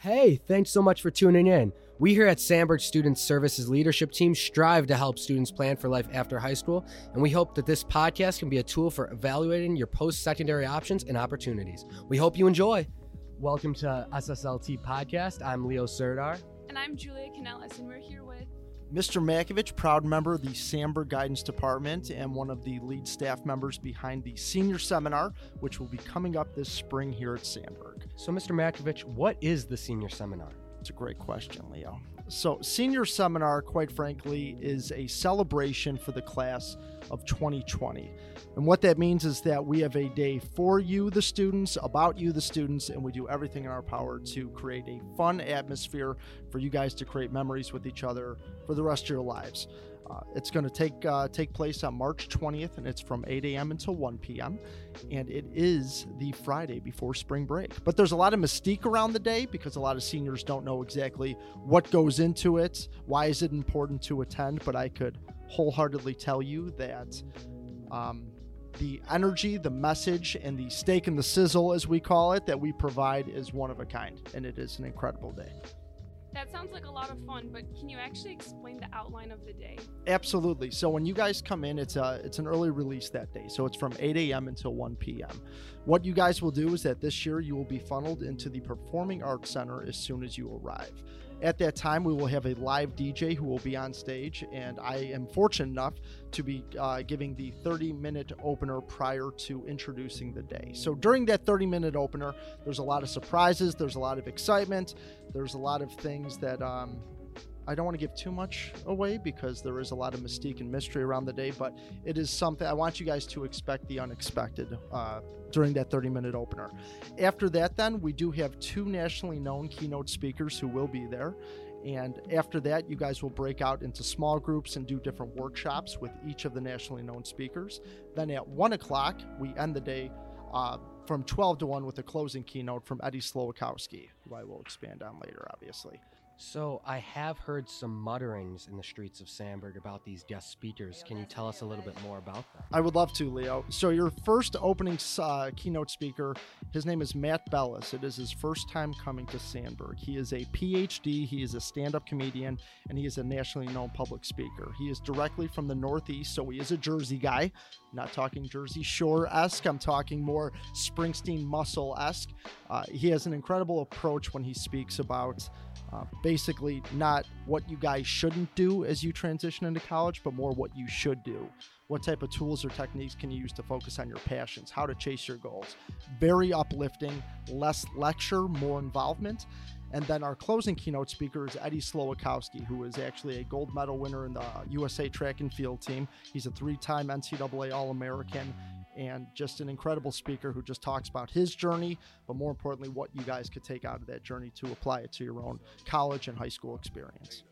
Hey, thanks so much for tuning in. We here at Sandburg Student Services Leadership Team strive to help students plan for life after high school, and we hope that this podcast can be a tool for evaluating your post secondary options and opportunities. We hope you enjoy. Welcome to SSLT Podcast. I'm Leo Serdar. And I'm Julia Canellis, and we're here with Mr. Makovich, proud member of the Sandburg Guidance Department and one of the lead staff members behind the senior seminar, which will be coming up this spring here at Sandburg. So, Mr. Makovich, what is the senior seminar? It's a great question, Leo. So, senior seminar, quite frankly, is a celebration for the class of 2020. And what that means is that we have a day for you, the students, about you, the students, and we do everything in our power to create a fun atmosphere for you guys to create memories with each other for the rest of your lives. Uh, it's going to take uh, take place on March 20th, and it's from 8 a.m. until 1 p.m. And it is the Friday before spring break. But there's a lot of mystique around the day because a lot of seniors don't know exactly what goes into it. Why is it important to attend? But I could wholeheartedly tell you that um, the energy, the message, and the steak and the sizzle, as we call it, that we provide is one of a kind, and it is an incredible day. That sounds like a lot of fun, but can you actually explain the outline of the day? Absolutely. So when you guys come in, it's a it's an early release that day. So it's from 8 a.m. until 1 p.m. What you guys will do is that this year you will be funneled into the Performing Arts Center as soon as you arrive. At that time, we will have a live DJ who will be on stage, and I am fortunate enough to be uh, giving the 30 minute opener prior to introducing the day. So during that 30 minute opener, there's a lot of surprises, there's a lot of excitement, there's a lot of things that um, I don't want to give too much away because there is a lot of mystique and mystery around the day, but it is something I want you guys to expect the unexpected uh, during that 30 minute opener. After that, then, we do have two nationally known keynote speakers who will be there. And after that, you guys will break out into small groups and do different workshops with each of the nationally known speakers. Then at 1 o'clock, we end the day. Uh, from 12 to 1 with a closing keynote from Eddie Slowikowski, who I will expand on later, obviously. So, I have heard some mutterings in the streets of Sandburg about these guest speakers. Can you tell us a little bit more about them? I would love to, Leo. So, your first opening uh, keynote speaker, his name is Matt Bellace. It is his first time coming to Sandburg. He is a PhD, he is a stand up comedian, and he is a nationally known public speaker. He is directly from the Northeast, so he is a Jersey guy. Not talking Jersey Shore esque, I'm talking more Springsteen muscle esque. Uh, he has an incredible approach when he speaks about. Uh, basically, not what you guys shouldn't do as you transition into college, but more what you should do. What type of tools or techniques can you use to focus on your passions? How to chase your goals? Very uplifting, less lecture, more involvement. And then our closing keynote speaker is Eddie Slowikowski, who is actually a gold medal winner in the USA track and field team. He's a three time NCAA All American and just an incredible speaker who just talks about his journey, but more importantly, what you guys could take out of that journey to apply it to your own college and high school experience.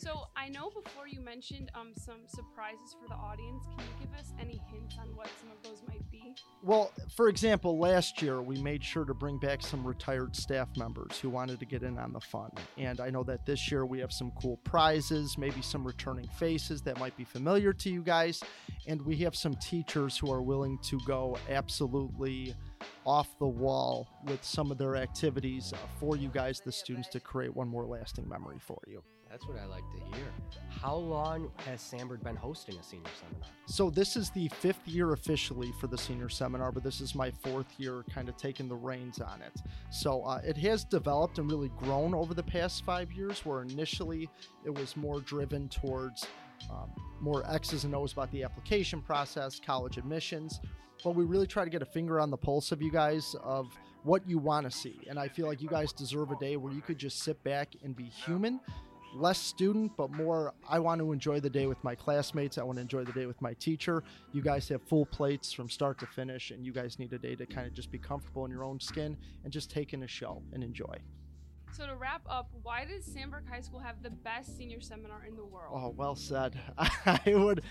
So I know before you mentioned um, some surprises for the audience. Can you give us any hints on what some of those might be? Well, for example, last year we made sure to bring back some retired staff members who wanted to get in on the fun. And I know that this year we have some cool prizes, maybe some returning faces that might be familiar to you guys. And we have some teachers who are willing to go absolutely off the wall with some of their activities uh, for you guys, the students, to create one more lasting memory for you. That's what I like to hear. How long has Sandburg been hosting a senior seminar? So, this is the fifth year officially for the senior seminar, but this is my fourth year kind of taking the reins on it. So, uh, it has developed and really grown over the past five years, where initially it was more driven towards um, more X's and O's about the application process, college admissions. But we really try to get a finger on the pulse of you guys of what you want to see. And I feel like you guys deserve a day where you could just sit back and be human less student, but more I want to enjoy the day with my classmates. I want to enjoy the day with my teacher. You guys have full plates from start to finish, and you guys need a day to kind of just be comfortable in your own skin and just take in a show and enjoy. So to wrap up, why does Sandburg High School have the best senior seminar in the world? Oh, well said. I would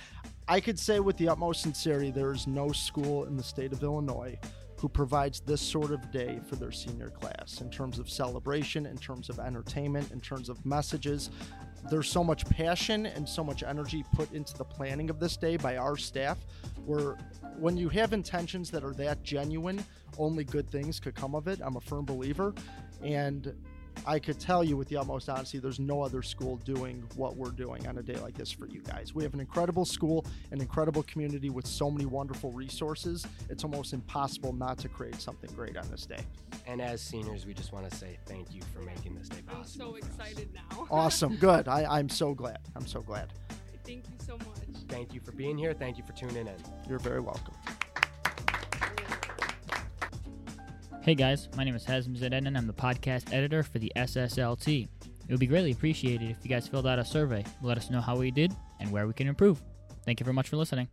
I could say with the utmost sincerity there is no school in the state of Illinois who provides this sort of day for their senior class in terms of celebration, in terms of entertainment, in terms of messages. There's so much passion and so much energy put into the planning of this day by our staff. Where when you have intentions that are that genuine, only good things could come of it. I'm a firm believer. And I could tell you with the utmost honesty, there's no other school doing what we're doing on a day like this for you guys. We have an incredible school, an incredible community with so many wonderful resources. It's almost impossible not to create something great on this day. And as seniors, we just want to say thank you for making this day I'm possible. so excited now. Awesome. Good. I, I'm so glad. I'm so glad. Thank you so much. Thank you for being here. Thank you for tuning in. You're very welcome. Hey guys, my name is Hazm Zedden and I'm the podcast editor for the SSLT. It would be greatly appreciated if you guys filled out a survey. Let us know how we did and where we can improve. Thank you very much for listening.